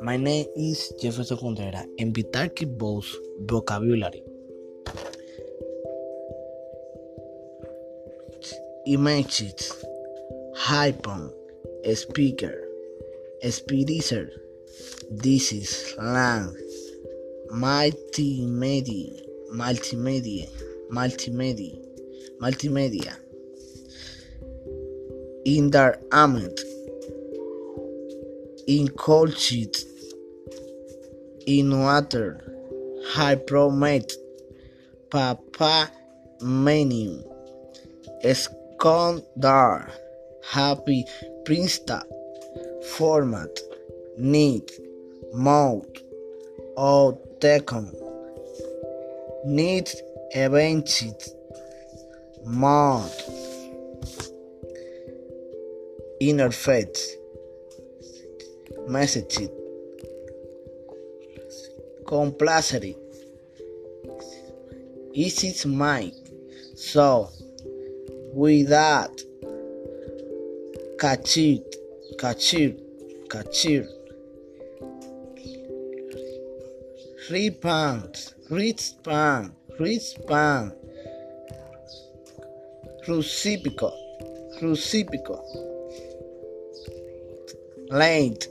My name is Jefferson Contreras. Invitar que both vocabulary. Images, hypon, speaker, speedizer, this is land, multimedia, multimedia, multimedia, multimedia, in their amet, in cold sheet, in water, hypromate, papa menu, escondar, happy prinsta, format, need, or taken, need evented, mod, interface, message, complacery, is it mine? So, with that, catch it catch catch Repand, respond, respond, crucifico, crucifico, late,